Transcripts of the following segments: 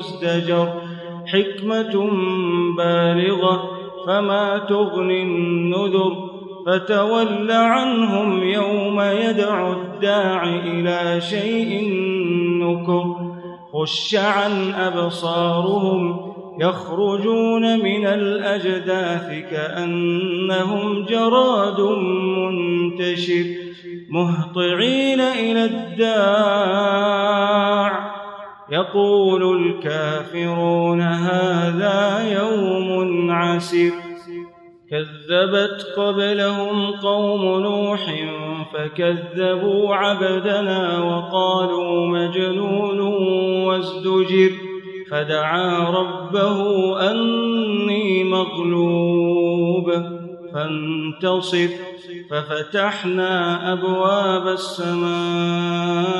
مزدجر حكمة بالغة فما تغني النذر فتول عنهم يوم يدعو الداع إلى شيء نكر. خش عن أبصارهم يخرجون من الأجداث كأنهم جراد منتشر مهطعين إلى الداع. يقول الكافرون هذا يوم عسر كذبت قبلهم قوم نوح فكذبوا عبدنا وقالوا مجنون وازدجر. فدعا ربه أني مغلوب. فانتصر. ففتحنا أبواب السماء.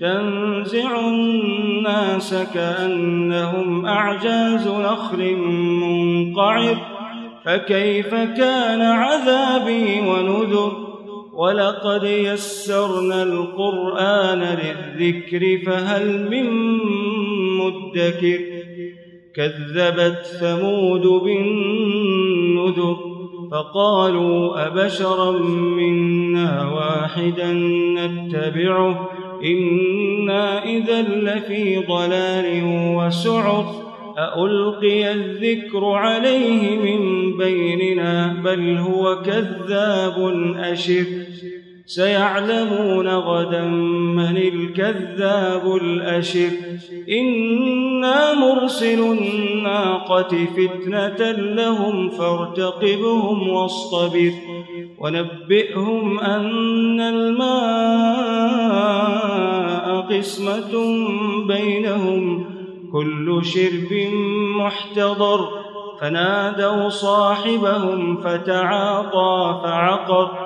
تنزع الناس كأنهم أعجاز نخل منقعر. فكيف كان عذابي ونذر؟ ولقد يسرنا القرآن للذكر فهل من مدكر؟ كذبت ثمود بالنذر فقالوا أبشرا منا واحدا نتبعه. إنا إذا لفي ضلال وسعر ألقي الذكر عليه من بيننا بل هو كذاب أشر سيعلمون غدا من الكذاب الأشر. إنا مرسل الناقة فتنة لهم فارتقبهم واصطبر. ونبئهم أن الماء قسمة بينهم. كل شرب محتضر. فنادوا صاحبهم فتعاطى فعقر.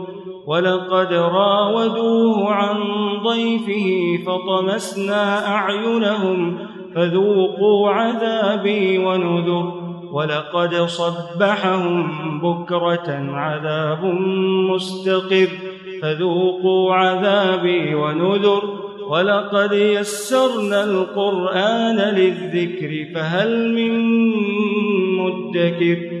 ولقد راودوه عن ضيفه فطمسنا أعينهم فذوقوا عذابي ونذر ولقد صبحهم بكرة عذاب مستقر فذوقوا عذابي ونذر ولقد يسرنا القرآن للذكر فهل من مدكر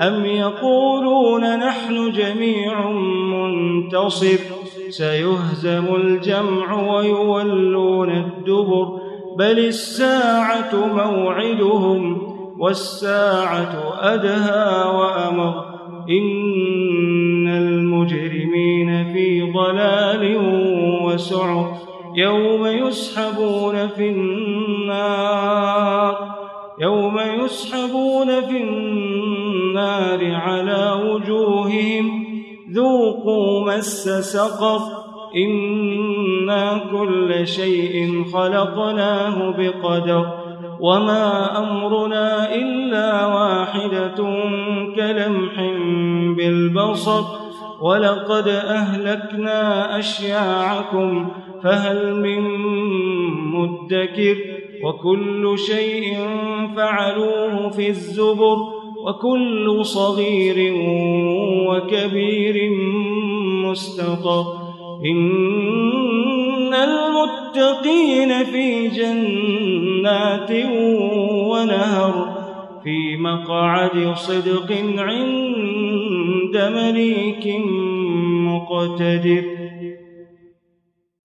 أم يقولون نحن جميع منتصر؟ سيهزم الجمع ويولون الدبر بل الساعة موعدهم والساعة أدهى وأمر. إن المجرمين في ضلال وسعر. يوم يسحبون في النار يوم يسحبون في النار على وجوههم. ذوقوا مس سقر. إنا كل شيء خلقناه بقدر. وما أمرنا إلا واحدة كلمح بالبصر. ولقد أهلكنا أشياعكم. فهل من مدكر. وكل شيء فعلوه في الزبر. وكل صغير وكبير مستطر. إن المتقين في جنات ونهر في مقعد صدق عند مليك مقتدر.